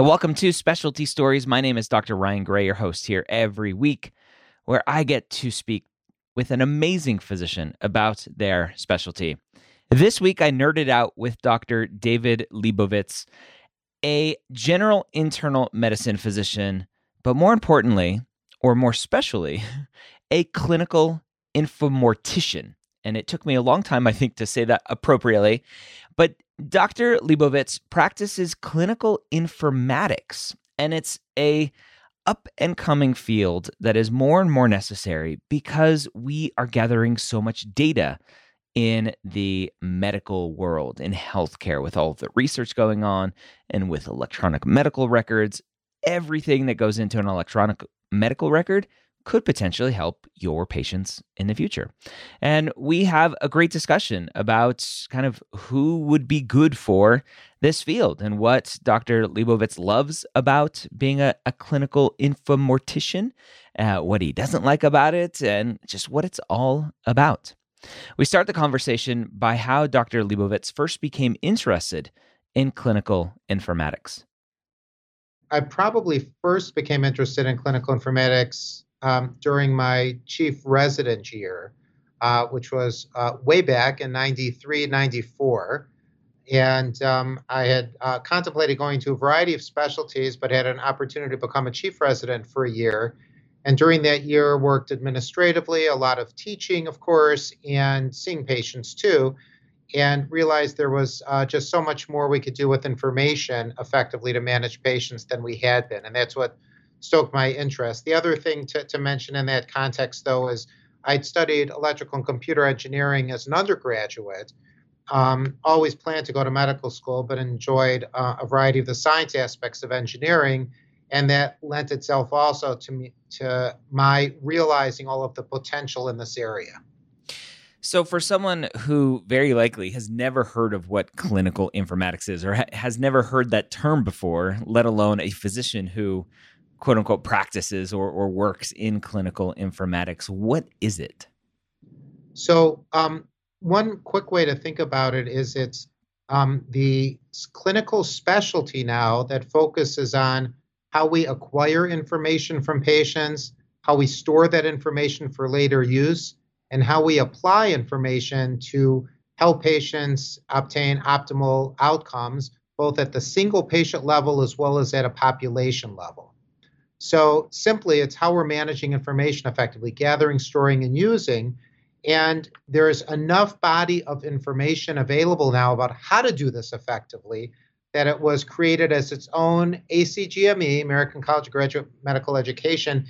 Welcome to Specialty Stories. My name is Dr. Ryan Gray, your host here every week, where I get to speak with an amazing physician about their specialty. This week, I nerded out with Dr. David Liebovitz, a general internal medicine physician, but more importantly, or more specially, a clinical infomortician. And it took me a long time, I think, to say that appropriately. But Dr. Liebovitz practices clinical informatics, and it's a up and coming field that is more and more necessary because we are gathering so much data in the medical world, in healthcare, with all of the research going on and with electronic medical records. Everything that goes into an electronic medical record could potentially help your patients in the future. And we have a great discussion about kind of who would be good for this field and what Dr. Liebovitz loves about being a, a clinical infomortician, uh, what he doesn't like about it, and just what it's all about. We start the conversation by how Dr. Liebovitz first became interested in clinical informatics. I probably first became interested in clinical informatics um, during my chief resident year, uh, which was uh, way back in 93, 94. And um, I had uh, contemplated going to a variety of specialties, but had an opportunity to become a chief resident for a year and during that year, worked administratively, a lot of teaching, of course, and seeing patients too, and realized there was uh, just so much more we could do with information effectively to manage patients than we had been. And that's what stoked my interest. The other thing to, to mention in that context, though, is I'd studied electrical and computer engineering as an undergraduate. Um, always planned to go to medical school, but enjoyed uh, a variety of the science aspects of engineering and that lent itself also to me to my realizing all of the potential in this area. So, for someone who very likely has never heard of what clinical informatics is or ha- has never heard that term before, let alone a physician who, quote unquote, practices or, or works in clinical informatics, what is it? So, um, one quick way to think about it is it's um, the clinical specialty now that focuses on how we acquire information from patients, how we store that information for later use, and how we apply information to help patients obtain optimal outcomes, both at the single patient level as well as at a population level. So, simply, it's how we're managing information effectively, gathering, storing, and using. And there's enough body of information available now about how to do this effectively that it was created as its own ACGME, American College of Graduate Medical Education,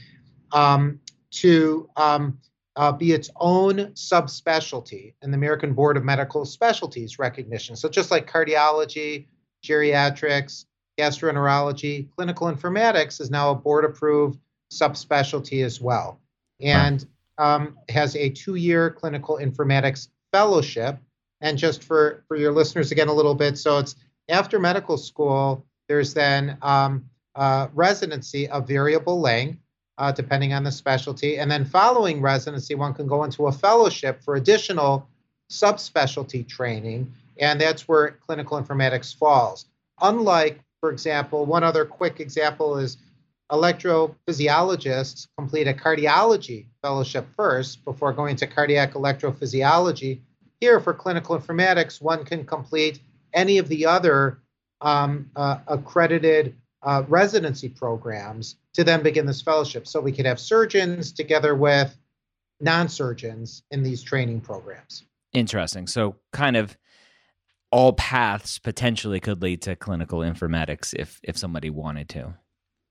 um, to um, uh, be its own subspecialty in the American Board of Medical Specialties recognition. So just like cardiology, geriatrics, gastroenterology, clinical informatics is now a board-approved subspecialty as well, and um, has a two-year clinical informatics fellowship. And just for for your listeners again a little bit, so it's after medical school, there's then um, uh, residency of variable length, uh, depending on the specialty. And then following residency, one can go into a fellowship for additional subspecialty training, and that's where clinical informatics falls. Unlike, for example, one other quick example is electrophysiologists complete a cardiology fellowship first before going to cardiac electrophysiology. Here, for clinical informatics, one can complete any of the other um, uh, accredited uh, residency programs to then begin this fellowship. So we could have surgeons together with non surgeons in these training programs. Interesting. So, kind of all paths potentially could lead to clinical informatics if if somebody wanted to.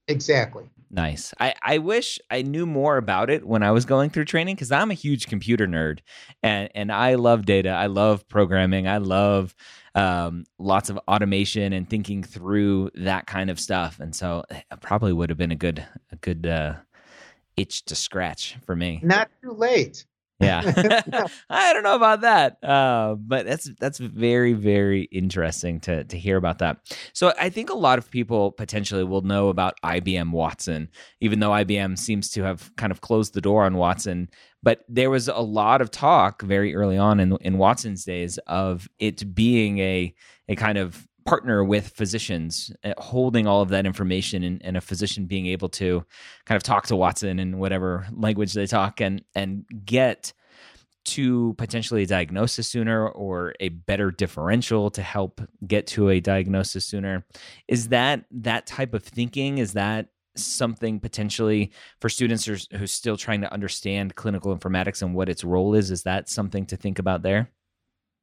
Exactly. Nice. I, I wish I knew more about it when I was going through training because I'm a huge computer nerd and, and I love data. I love programming. I love um, lots of automation and thinking through that kind of stuff. And so it probably would have been a good a good uh, itch to scratch for me. Not too late. Yeah, I don't know about that, uh, but that's that's very very interesting to to hear about that. So I think a lot of people potentially will know about IBM Watson, even though IBM seems to have kind of closed the door on Watson. But there was a lot of talk very early on in in Watson's days of it being a a kind of partner with physicians, uh, holding all of that information, and, and, a physician being able to kind of talk to Watson in whatever language they talk, and and get to potentially a diagnosis sooner or a better differential to help get to a diagnosis sooner. Is that that type of thinking? Is that something potentially for students who's still trying to understand clinical informatics and what its role is? Is that something to think about there?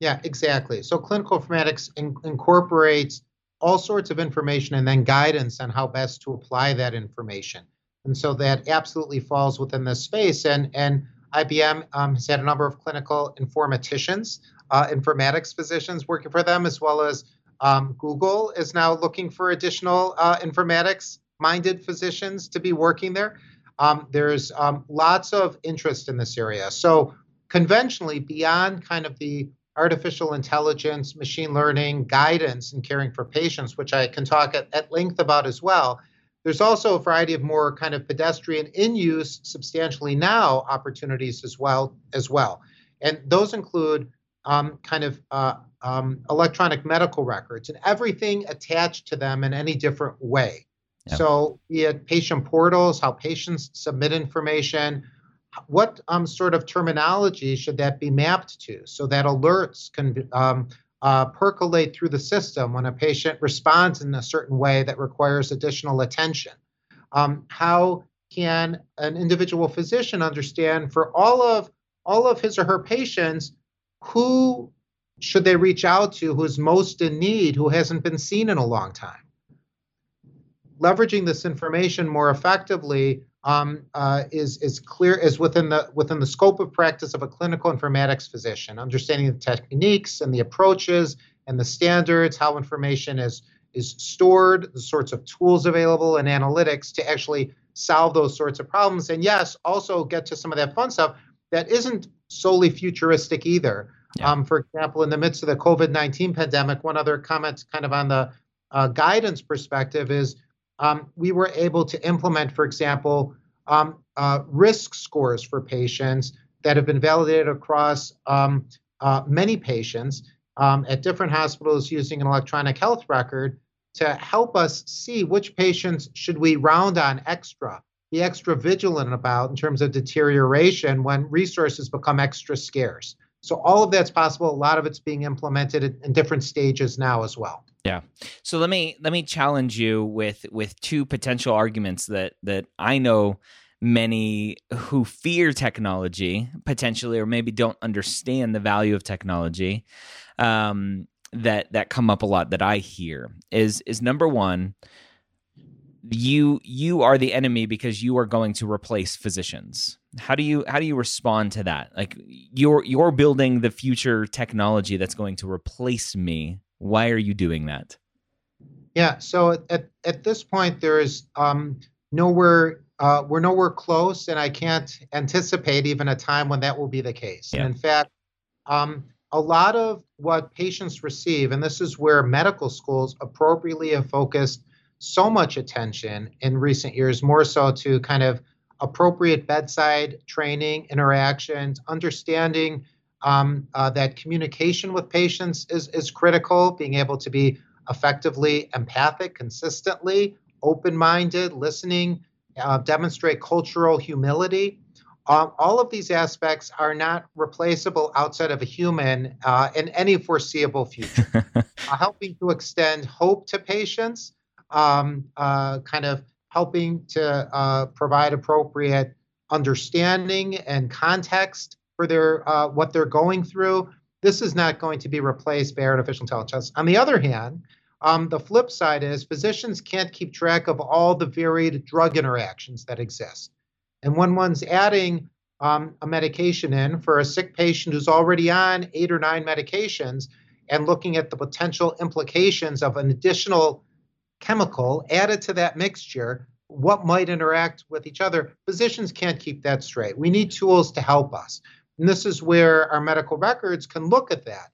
Yeah, exactly. So clinical informatics in, incorporates all sorts of information and then guidance on how best to apply that information. And so that absolutely falls within this space. And and IBM um, has had a number of clinical informaticians, uh, informatics physicians working for them, as well as um, Google is now looking for additional uh, informatics minded physicians to be working there. Um, there's um, lots of interest in this area. So, conventionally, beyond kind of the artificial intelligence, machine learning, guidance, and caring for patients, which I can talk at, at length about as well. There's also a variety of more kind of pedestrian in use, substantially now opportunities as well as well, and those include um, kind of uh, um, electronic medical records and everything attached to them in any different way. Yep. So, be it patient portals, how patients submit information, what um, sort of terminology should that be mapped to so that alerts can um, uh, percolate through the system when a patient responds in a certain way that requires additional attention? Um, how can an individual physician understand for all of all of his or her patients who should they reach out to who's most in need who hasn't been seen in a long time leveraging this information more effectively um, uh, is is clear is within the within the scope of practice of a clinical informatics physician. Understanding the techniques and the approaches and the standards, how information is is stored, the sorts of tools available and analytics to actually solve those sorts of problems. And yes, also get to some of that fun stuff that isn't solely futuristic either. Yeah. Um, for example, in the midst of the COVID 19 pandemic, one other comment kind of on the uh, guidance perspective is um, we were able to implement, for example, um, uh, risk scores for patients that have been validated across um, uh, many patients um, at different hospitals using an electronic health record to help us see which patients should we round on extra, be extra vigilant about in terms of deterioration when resources become extra scarce. So all of that's possible. A lot of it's being implemented in, in different stages now as well. Yeah. So let me let me challenge you with with two potential arguments that that I know many who fear technology potentially or maybe don't understand the value of technology um, that that come up a lot that I hear is is number one you you are the enemy because you are going to replace physicians how do you how do you respond to that like you're you're building the future technology that's going to replace me why are you doing that yeah so at at this point there is um nowhere uh, we're nowhere close and i can't anticipate even a time when that will be the case yeah. and in fact um a lot of what patients receive and this is where medical schools appropriately have focused so much attention in recent years, more so to kind of appropriate bedside training, interactions, understanding um, uh, that communication with patients is, is critical, being able to be effectively empathic, consistently, open minded, listening, uh, demonstrate cultural humility. Um, all of these aspects are not replaceable outside of a human uh, in any foreseeable future. Uh, helping to extend hope to patients, um, uh, kind of helping to uh, provide appropriate understanding and context for their uh, what they're going through. This is not going to be replaced by artificial intelligence. On the other hand, um, the flip side is physicians can't keep track of all the varied drug interactions that exist. And when one's adding um, a medication in for a sick patient who's already on eight or nine medications and looking at the potential implications of an additional chemical added to that mixture, what might interact with each other, physicians can't keep that straight. We need tools to help us. And this is where our medical records can look at that.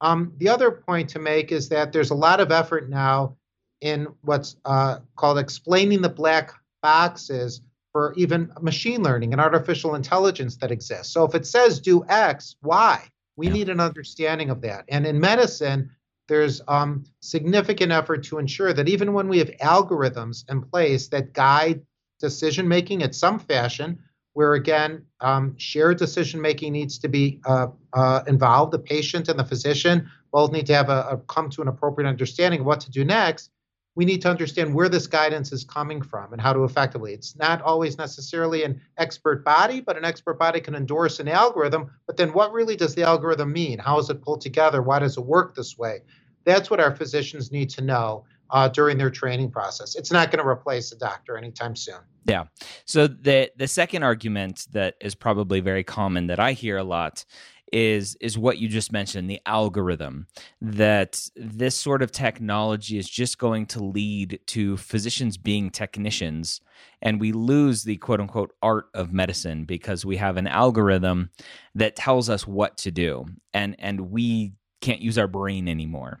Um, the other point to make is that there's a lot of effort now in what's uh, called explaining the black boxes for even machine learning and artificial intelligence that exists. So if it says do X, why? We yeah. need an understanding of that. And in medicine, there's um, significant effort to ensure that even when we have algorithms in place that guide decision making in some fashion, where again, um, shared decision making needs to be uh, uh, involved. The patient and the physician both need to have a, a, come to an appropriate understanding of what to do next. We need to understand where this guidance is coming from and how to effectively. It's not always necessarily an expert body, but an expert body can endorse an algorithm. But then, what really does the algorithm mean? How is it pulled together? Why does it work this way? That's what our physicians need to know uh, during their training process. It's not going to replace a doctor anytime soon. Yeah. So the the second argument that is probably very common that I hear a lot is is what you just mentioned the algorithm that this sort of technology is just going to lead to physicians being technicians and we lose the quote unquote art of medicine because we have an algorithm that tells us what to do and and we can't use our brain anymore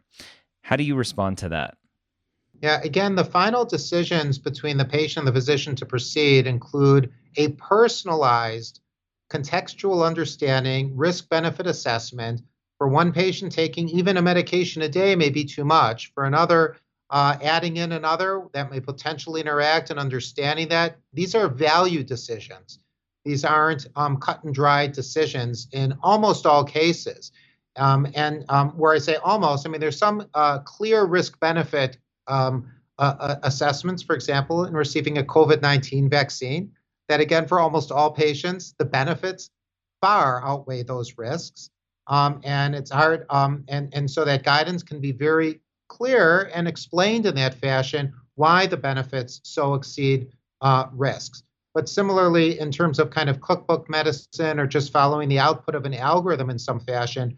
how do you respond to that yeah, again, the final decisions between the patient and the physician to proceed include a personalized contextual understanding, risk benefit assessment. For one patient, taking even a medication a day may be too much. For another, uh, adding in another that may potentially interact and understanding that. These are value decisions. These aren't um, cut and dried decisions in almost all cases. Um, and um, where I say almost, I mean, there's some uh, clear risk benefit um, uh, uh, assessments, for example, in receiving a COVID 19 vaccine, that again, for almost all patients, the benefits far outweigh those risks. Um, and it's hard, um, and, and so that guidance can be very clear and explained in that fashion why the benefits so exceed uh, risks. But similarly, in terms of kind of cookbook medicine or just following the output of an algorithm in some fashion,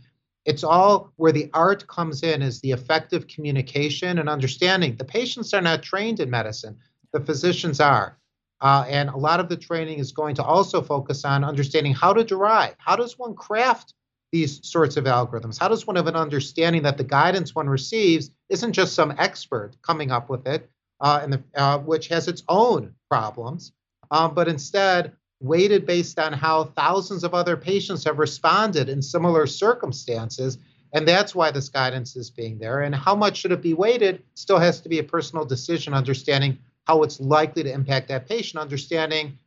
it's all where the art comes in is the effective communication and understanding. The patients are not trained in medicine, the physicians are. Uh, and a lot of the training is going to also focus on understanding how to derive. How does one craft these sorts of algorithms? How does one have an understanding that the guidance one receives isn't just some expert coming up with it, uh, and the, uh, which has its own problems, um, but instead weighted based on how thousands of other patients have responded in similar circumstances. And that's why this guidance is being there. And how much should it be weighted still has to be a personal decision, understanding how it's likely to impact that patient, understanding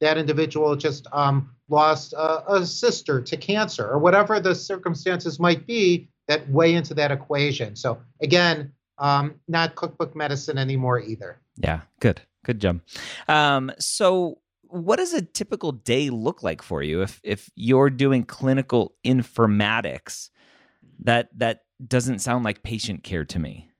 that individual just um, lost a, a sister to cancer or whatever the circumstances might be that weigh into that equation. So, again, um, not cookbook medicine anymore either. Yeah, good. Good job. Um, so, what does a typical day look like for you if if you're doing clinical informatics? That that doesn't sound like patient care to me.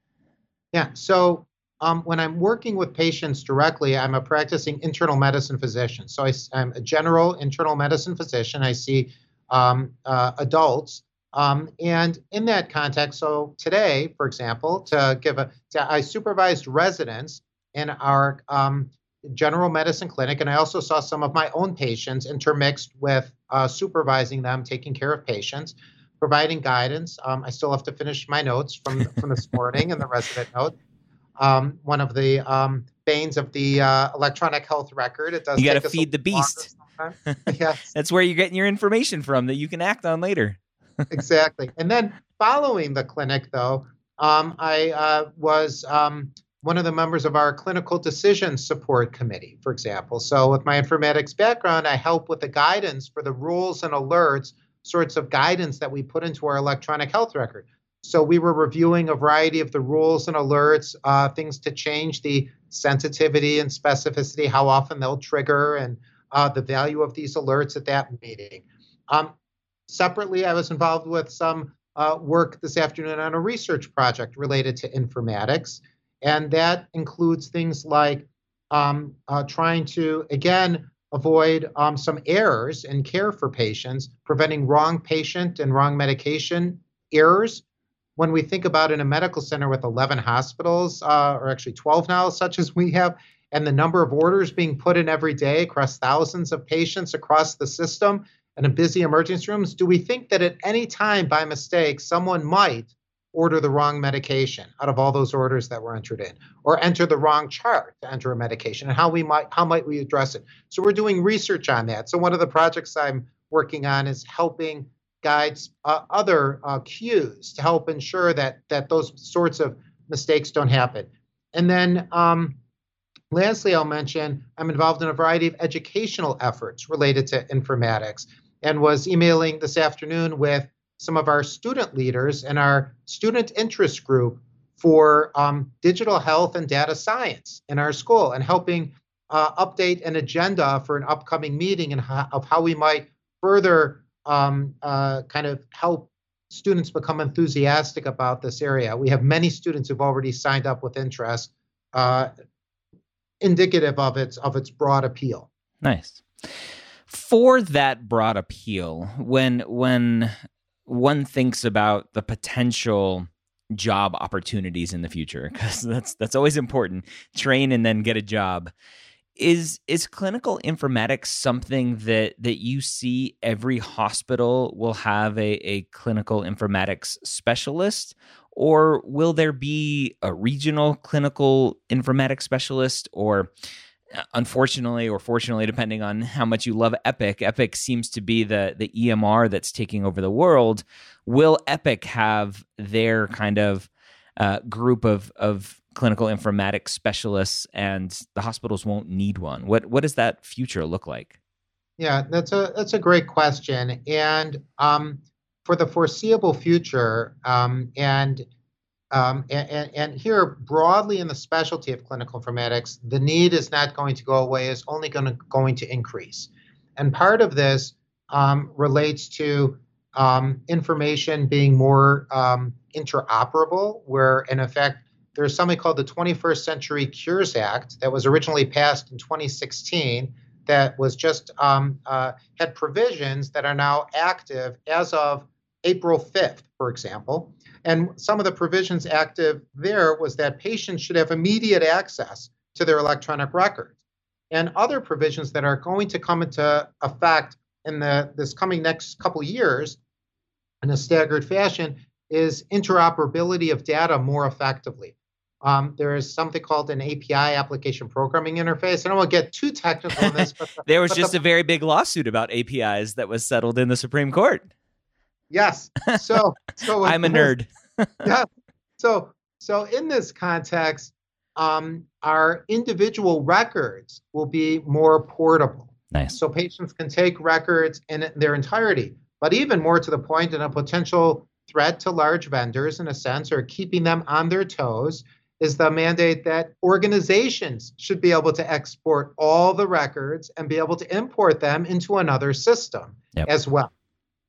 Yeah. So um, when I'm working with patients directly, I'm a practicing internal medicine physician. So I, am a general internal medicine physician. I see um, uh, adults. Um, and in that context, so today, for example, to give a, to, I supervised residents in our um, general medicine clinic, and I also saw some of my own patients intermixed with uh, supervising them, taking care of patients, providing guidance. Um, I still have to finish my notes from from this morning and the resident note. Um, one of the um, banes of the uh, electronic health record. It does. You got to feed the beast. yes, that's where you're getting your information from that you can act on later. exactly, and then following the clinic, though, um, I uh, was um, one of the members of our clinical decision support committee, for example. So, with my informatics background, I help with the guidance for the rules and alerts sorts of guidance that we put into our electronic health record. So, we were reviewing a variety of the rules and alerts, uh, things to change the sensitivity and specificity, how often they'll trigger, and uh, the value of these alerts at that meeting. Um, separately, I was involved with some uh, work this afternoon on a research project related to informatics. And that includes things like um, uh, trying to, again, avoid um, some errors in care for patients, preventing wrong patient and wrong medication errors. When we think about in a medical center with 11 hospitals, uh, or actually 12 now, such as we have, and the number of orders being put in every day across thousands of patients across the system and in busy emergency rooms, do we think that at any time by mistake someone might order the wrong medication out of all those orders that were entered in or enter the wrong chart to enter a medication and how we might how might we address it? So we're doing research on that. So one of the projects i'm working on is helping guides uh, other uh, cues to help ensure that that those sorts of mistakes don't happen. And then um, lastly i'll mention i'm involved in a variety of educational efforts related to informatics and was emailing this afternoon with some of our student leaders and our student interest group for um, digital health and data science in our school and helping uh, update an agenda for an upcoming meeting and of how we might further um, uh, kind of help students become enthusiastic about this area. We have many students who've already signed up with interest, uh, indicative of its of its broad appeal. Nice. For that broad appeal, when when one thinks about the potential job opportunities in the future because that's that's always important. Train and then get a job. Is is clinical informatics something that that you see every hospital will have a, a clinical informatics specialist? Or will there be a regional clinical informatics specialist? Or unfortunately or fortunately depending on how much you love epic epic seems to be the the emr that's taking over the world. Will epic have their kind of uh, group of of clinical informatics specialists and the hospitals won't need one? What what does that future look like? Yeah that's a that's a great question. And um, for the foreseeable future um, and um, and, and, here, broadly in the specialty of clinical informatics, the need is not going to go away; it's only going to going to increase. And part of this um, relates to um, information being more um, interoperable, where in effect there's something called the 21st Century Cures Act that was originally passed in 2016 that was just um, uh, had provisions that are now active as of April 5th, for example. And some of the provisions active there was that patients should have immediate access to their electronic records. And other provisions that are going to come into effect in the this coming next couple years in a staggered fashion is interoperability of data more effectively. Um, there is something called an API application programming interface. I don't want to get too technical on this, but the, there was just the, a very big lawsuit about APIs that was settled in the Supreme Court. Yes. So, so I'm a nerd. yeah. So, so in this context, um, our individual records will be more portable. Nice. So patients can take records in their entirety. But even more to the point, and a potential threat to large vendors, in a sense, or keeping them on their toes, is the mandate that organizations should be able to export all the records and be able to import them into another system yep. as well.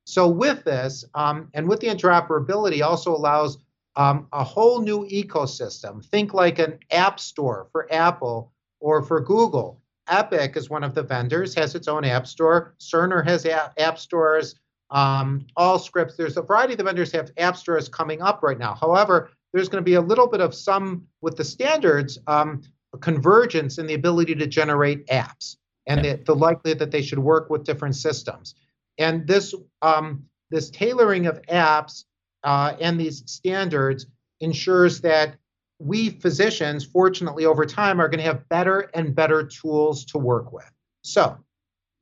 So with this, um, and with the interoperability, also allows um, a whole new ecosystem. Think like an app store for Apple or for Google. Epic is one of the vendors, has its own app store. Cerner has app, app stores. Um, Allscripts, there's a variety of the vendors have app stores coming up right now. However, there's going to be a little bit of some with the standards um, convergence in the ability to generate apps and yeah. the, the likelihood that they should work with different systems. And this um, this tailoring of apps uh, and these standards ensures that we physicians, fortunately over time, are going to have better and better tools to work with. So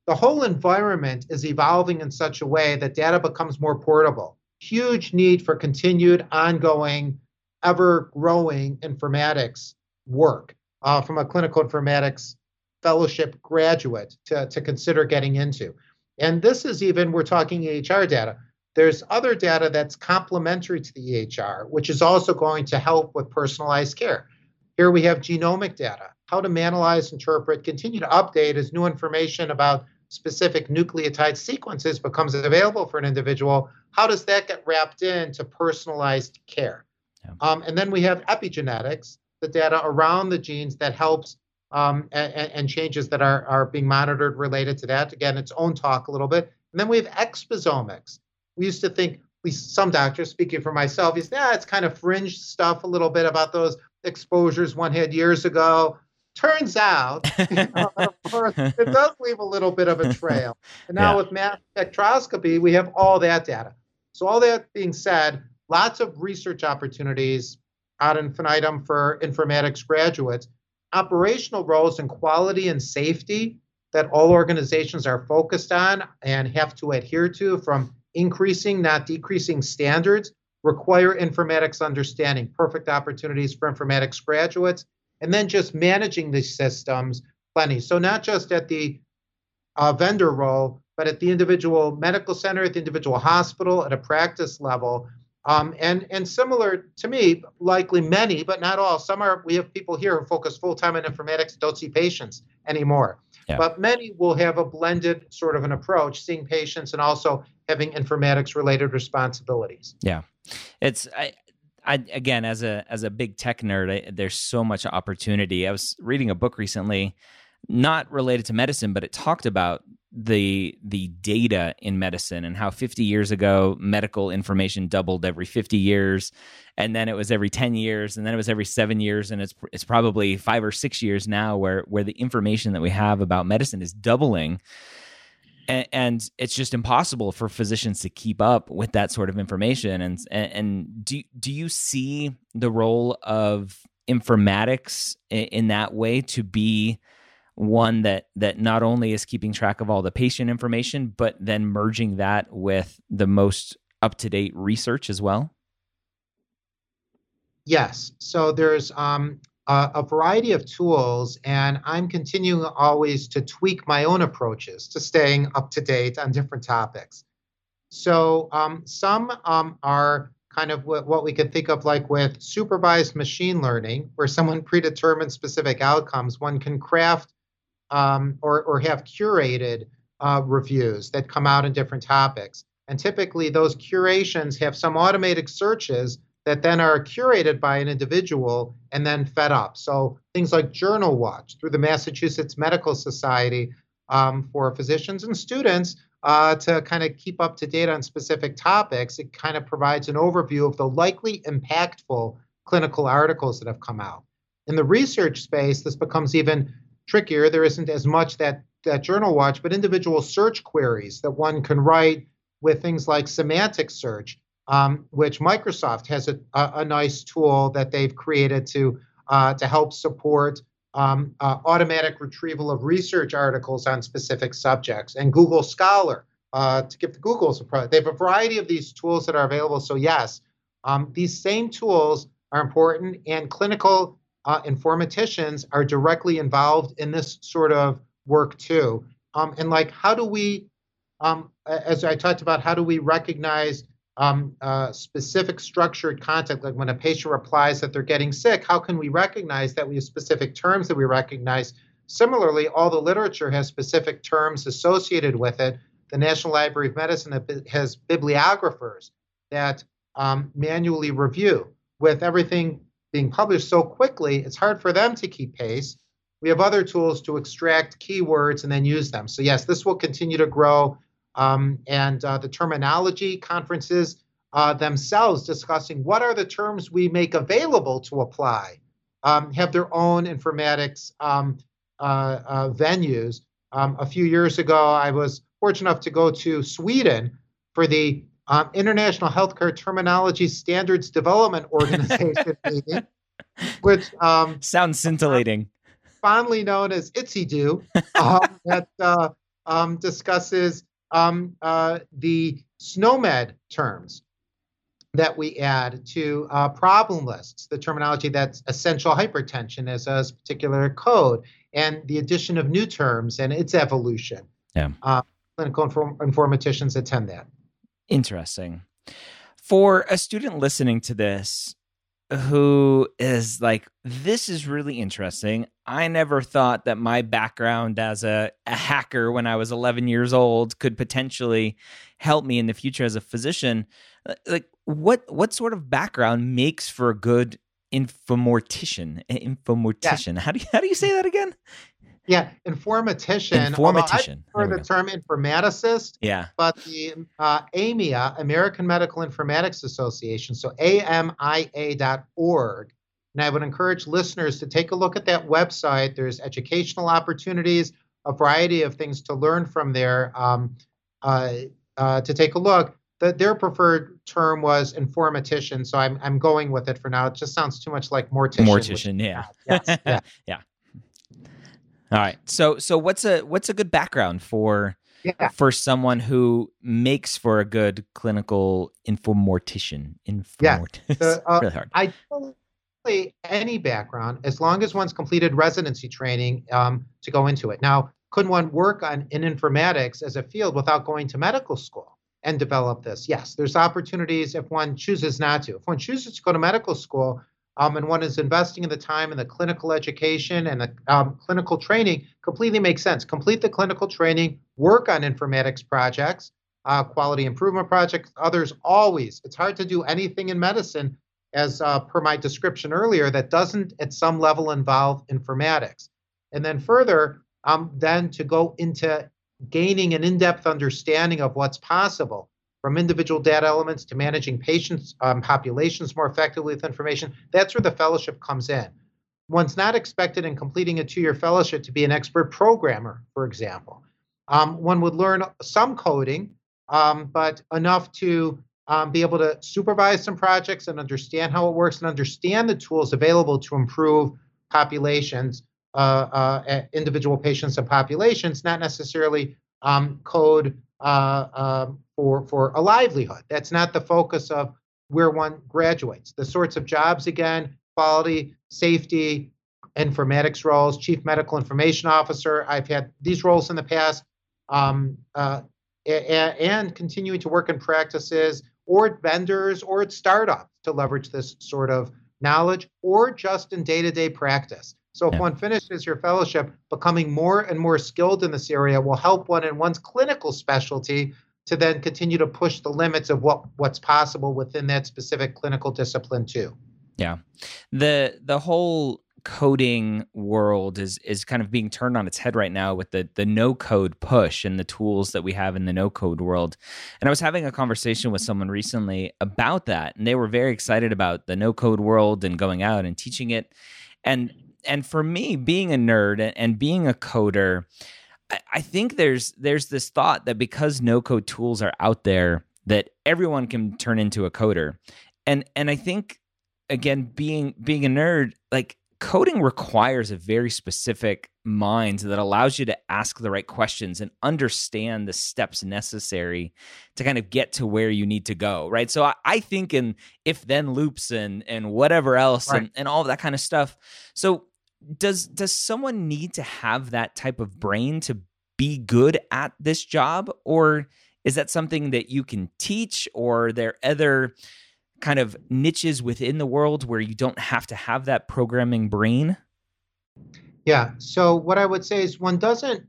the whole environment is evolving in such a way that data becomes more portable. Huge need for continued, ongoing, ever growing informatics work uh, from a clinical informatics fellowship graduate to, to consider getting into. And this is even, we're talking EHR data. There's other data that's complementary to the EHR, which is also going to help with personalized care. Here we have genomic data, how to analyze, interpret, continue to update as new information about specific nucleotide sequences becomes available for an individual, how does that get wrapped into personalized care? Yeah. Um, and then we have epigenetics, the data around the genes that helps um, and, and, changes that are, are being monitored related to that. Again, its own talk a little bit. And then we have exposomics. We used to think, at least some doctors, speaking for myself, is yeah, it's kind of fringe stuff a little bit about those exposures one had years ago. Turns out, uh, you know, it does leave a little bit of a trail. And now yeah. with mass spectroscopy, we have all that data. So all that being said, lots of research opportunities ad infinitum for informatics graduates, operational roles in quality and safety that all organizations are focused on and have to adhere to from increasing, not decreasing standards require informatics understanding, perfect opportunities for informatics graduates, and then just managing these systems plenty. So, not just at the uh, vendor role, but at the individual medical center, at the individual hospital, at a practice level. Um, and and similar to me, likely many, but not all. Some are. We have people here who focus full time on informatics, don't see patients anymore. Yeah. But many will have a blended sort of an approach, seeing patients and also having informatics related responsibilities. Yeah, it's I, I again as a as a big tech nerd, I, there's so much opportunity. I was reading a book recently, not related to medicine, but it talked about the the data in medicine and how 50 years ago medical information doubled every 50 years and then it was every 10 years and then it was every 7 years and it's it's probably 5 or 6 years now where where the information that we have about medicine is doubling and, and, it's just impossible for physicians to keep up with that sort of information. And and, do do you see the role of informatics in, in that way to be one that that not only is keeping track of all the patient information, but then merging that with the most up to date research as well? Yes. So there's um, a, a variety of tools, and I'm continuing always to tweak my own approaches to staying up to date on different topics. So um, some um, are kind of what, what we could think of like with supervised machine learning, where someone predetermines specific outcomes. One can craft um, or, or have curated uh, reviews that come out in different topics. And typically, those curations have some automated searches that then are curated by an individual and then fed up. So things like Journal Watch through the Massachusetts Medical Society um, for physicians and students uh, to kind of keep up to date on specific topics. It kind of provides an overview of the likely impactful clinical articles that have come out. In the research space, this becomes even trickier. There isn't as much that, that Journal Watch, but individual search queries that one can write with things like semantic search um, which Microsoft has a, a, a, nice tool that they've created to uh, to help support um, uh, automatic retrieval of research articles on specific subjects, and Google Scholar uh, to give the Google's a product. They have a variety of these tools that are available. So yes, um, these same tools are important, and clinical uh, informaticians are directly involved in this sort of work too. Um, and like, how do we, um, as I talked about, how do we recognize um, uh, specific structured content, like when a patient replies that they're getting sick, how can we recognize that we have specific terms that we recognize? Similarly, all the literature has specific terms associated with it. The National Library of Medicine has bibliographers that um, manually review. With everything being published so quickly, it's hard for them to keep pace. We have other tools to extract keywords and then use them. So, yes, this will continue to grow um, and uh, the terminology conferences uh, themselves discussing what are the terms we make available to apply um, have their own informatics um, uh, uh venues. Um, a few years ago, I was fortunate enough to go to Sweden for the um, International Healthcare Terminology Standards Development Organization meeting, which um, sounds scintillating. Fondly known as ITSIDO, that uh, discusses um, uh, the SNOMED terms that we add to uh, problem lists, the terminology that's essential hypertension as a particular code, and the addition of new terms and its evolution. Yeah. Uh, clinical inform- informaticians attend that. Interesting. For a student listening to this who is like, this is really interesting. I never thought that my background as a, a hacker when I was 11 years old could potentially help me in the future as a physician. Uh, like, what what sort of background makes for a good infomortician? Infomortician. Yeah. How do you, how do you say that again? Yeah, informatician. Informatician. For the term informaticist. Yeah. But the uh, AMIA, American Medical Informatics Association, so AMIA.org. And I would encourage listeners to take a look at that website. There's educational opportunities, a variety of things to learn from there. Um, uh, uh, to take a look, the, their preferred term was informatician, so I'm I'm going with it for now. It just sounds too much like mortician. Mortician, which, yeah. Yes, yeah, yeah. All right. So so what's a what's a good background for yeah. for someone who makes for a good clinical infomortician? Infomort- yeah. Uh, really hard. I any background as long as one's completed residency training um, to go into it. Now, could one work on in informatics as a field without going to medical school and develop this? Yes, there's opportunities if one chooses not to. If one chooses to go to medical school, um, and one is investing in the time and the clinical education and the um, clinical training completely makes sense. Complete the clinical training, work on informatics projects, uh, quality improvement projects, others always. It's hard to do anything in medicine, as uh, per my description earlier, that doesn't at some level involve informatics. And then further, um, then to go into gaining an in depth understanding of what's possible from individual data elements to managing patients um, populations more effectively with information. That's where the fellowship comes in. One's not expected in completing a two-year fellowship to be an expert programmer, for example. Um, one would learn some coding, um, but enough to um, be able to supervise some projects and understand how it works and understand the tools available to improve populations, uh, uh, individual patients and populations, not necessarily um, code uh, um, for for a livelihood. That's not the focus of where one graduates. The sorts of jobs again, quality, safety, informatics roles, chief medical information officer. I've had these roles in the past, um, uh, and continuing to work in practices or at vendors or at startups to leverage this sort of knowledge, or just in day-to-day practice. So if yeah. one finishes your fellowship, becoming more and more skilled in this area will help one in one's clinical specialty to then continue to push the limits of what what's possible within that specific clinical discipline too. Yeah. The the whole coding world is is kind of being turned on its head right now with the the no code push and the tools that we have in the no code world. And I was having a conversation with someone recently about that and they were very excited about the no code world and going out and teaching it. And and for me, being a nerd and being a coder, I think there's there's this thought that because no code tools are out there, that everyone can turn into a coder, and and I think again, being being a nerd, like coding requires a very specific mind that allows you to ask the right questions and understand the steps necessary to kind of get to where you need to go right? So i, I think in if then loops and and whatever else right. and, and all that kind of stuff. So does does someone need to have that type of brain to be good at this job? Or is that something that you can teach? Or are there other kind of niches within the world where you don't have to have that programming brain? Yeah. So what i would say is one doesn't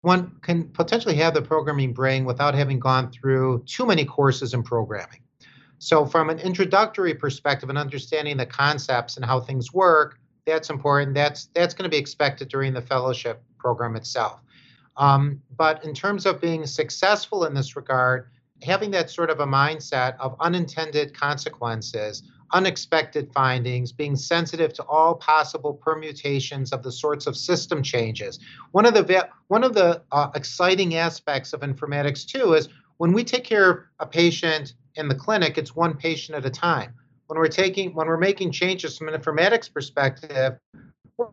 one can potentially have the programming brain without having gone through too many courses in programming. So from an introductory perspective and understanding the concepts and how things work that's important. That's that's going to be expected during the fellowship program itself. Um, but in terms of being successful in this regard, having that sort of a mindset of unintended consequences, unexpected findings, being sensitive to all possible permutations of the sorts of system changes. One of the one of the uh, exciting aspects of informatics too is when we take care of a patient in the clinic, it's one patient at a time when we're taking when we're making changes from an informatics perspective, we're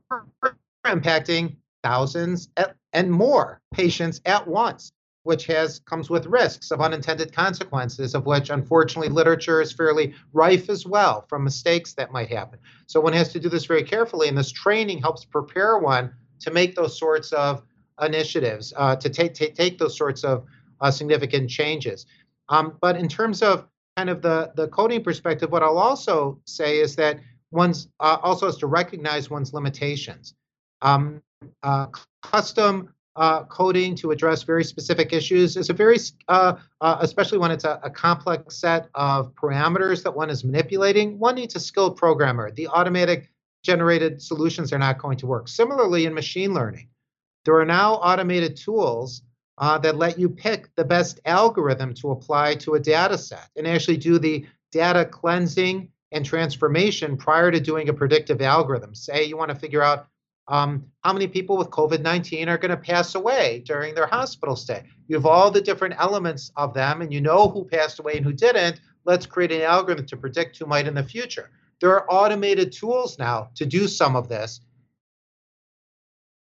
impacting thousands and more patients at once, which has comes with risks of unintended consequences, of which unfortunately literature is fairly rife as well from mistakes that might happen. So one has to do this very carefully, and this training helps prepare one to make those sorts of initiatives, uh, to take, take take those sorts of uh, significant changes. Um, but in terms of kind of the, the coding perspective, what I'll also say is that one's uh, also has to recognize one's limitations. Um, uh, custom uh, coding to address very specific issues is a very, uh, uh, especially when it's a, a, complex set of parameters that one is manipulating, one needs a skilled programmer. The automatic generated solutions are not going to work. Similarly, in machine learning, there are now automated tools uh, that let you pick the best algorithm to apply to a data set and actually do the data cleansing and transformation prior to doing a predictive algorithm. Say you want to figure out um, how many people with COVID 19 are going to pass away during their hospital stay. You have all the different elements of them, and you know who passed away and who didn't. Let's create an algorithm to predict who might in the future. There are automated tools now to do some of this.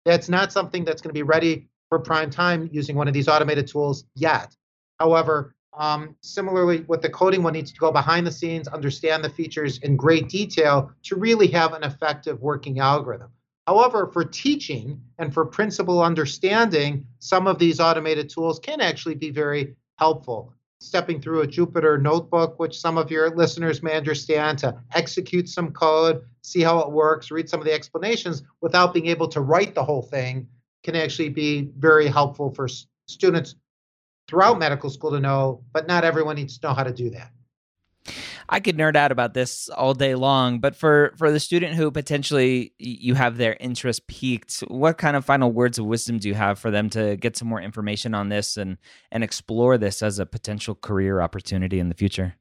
That's not something that's going to be ready for prime time using one of these automated tools yet. However, um, similarly, with the coding, one needs to go behind the scenes, understand the features in great detail to really have an effective working algorithm. However, for teaching and for principal understanding, some of these automated tools can actually be very helpful. Stepping through a Jupyter notebook, which some of your listeners may understand, to execute some code, see how it works, read some of the explanations without being able to write the whole thing, can actually be very helpful for students throughout medical school to know, but not everyone needs to know how to do that. I could nerd out about this all day long, but for for the student who potentially you have their interest piqued, what kind of final words of wisdom do you have for them to get some more information on this and and explore this as a potential career opportunity in the future?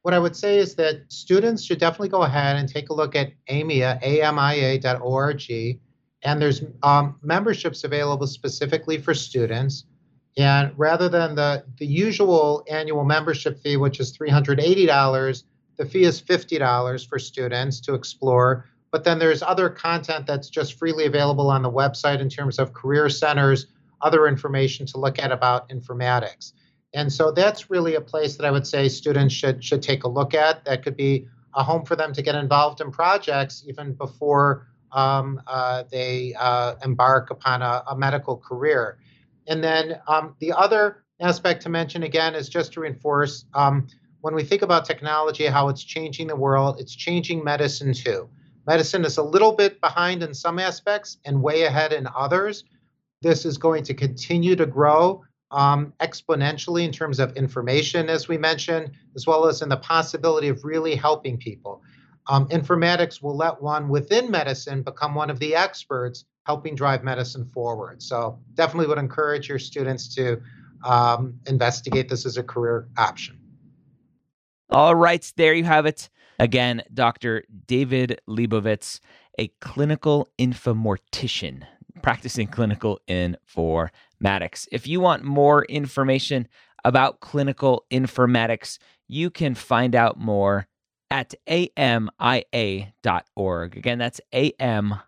What I would say is that students should definitely go ahead and take a look at AMIA, A-M-I-A.org, and there's um, memberships available specifically for students. And rather than the, the usual annual membership fee, which is $380, the fee is $50 for students to explore. But then there's other content that's just freely available on the website in terms of career centers, other information to look at about informatics. And so that's really a place that I would say students should should take a look at. That could be a home for them to get involved in projects even before um, uh, they uh, embark upon a, a medical career. And then um, the other aspect to mention again is just to reinforce um, when we think about technology, how it's changing the world, it's changing medicine too. Medicine is a little bit behind in some aspects and way ahead in others. This is going to continue to grow um, exponentially in terms of information, as we mentioned, as well as in the possibility of really helping people. Um, informatics will let one within medicine become one of the experts helping drive medicine forward. So definitely would encourage your students to um, investigate this as a career option. All right, there you have it. Again, Dr. David Liebovitz, a clinical informatician practicing clinical informatics. If you want more information about clinical informatics, you can find out more at amia.org. Again, that's amia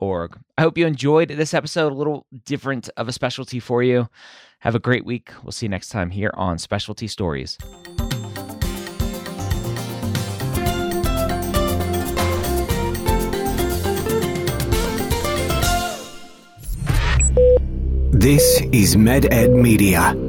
org. I hope you enjoyed this episode, a little different of a specialty for you. Have a great week. We'll see you next time here on Specialty Stories. This is MedEd Media.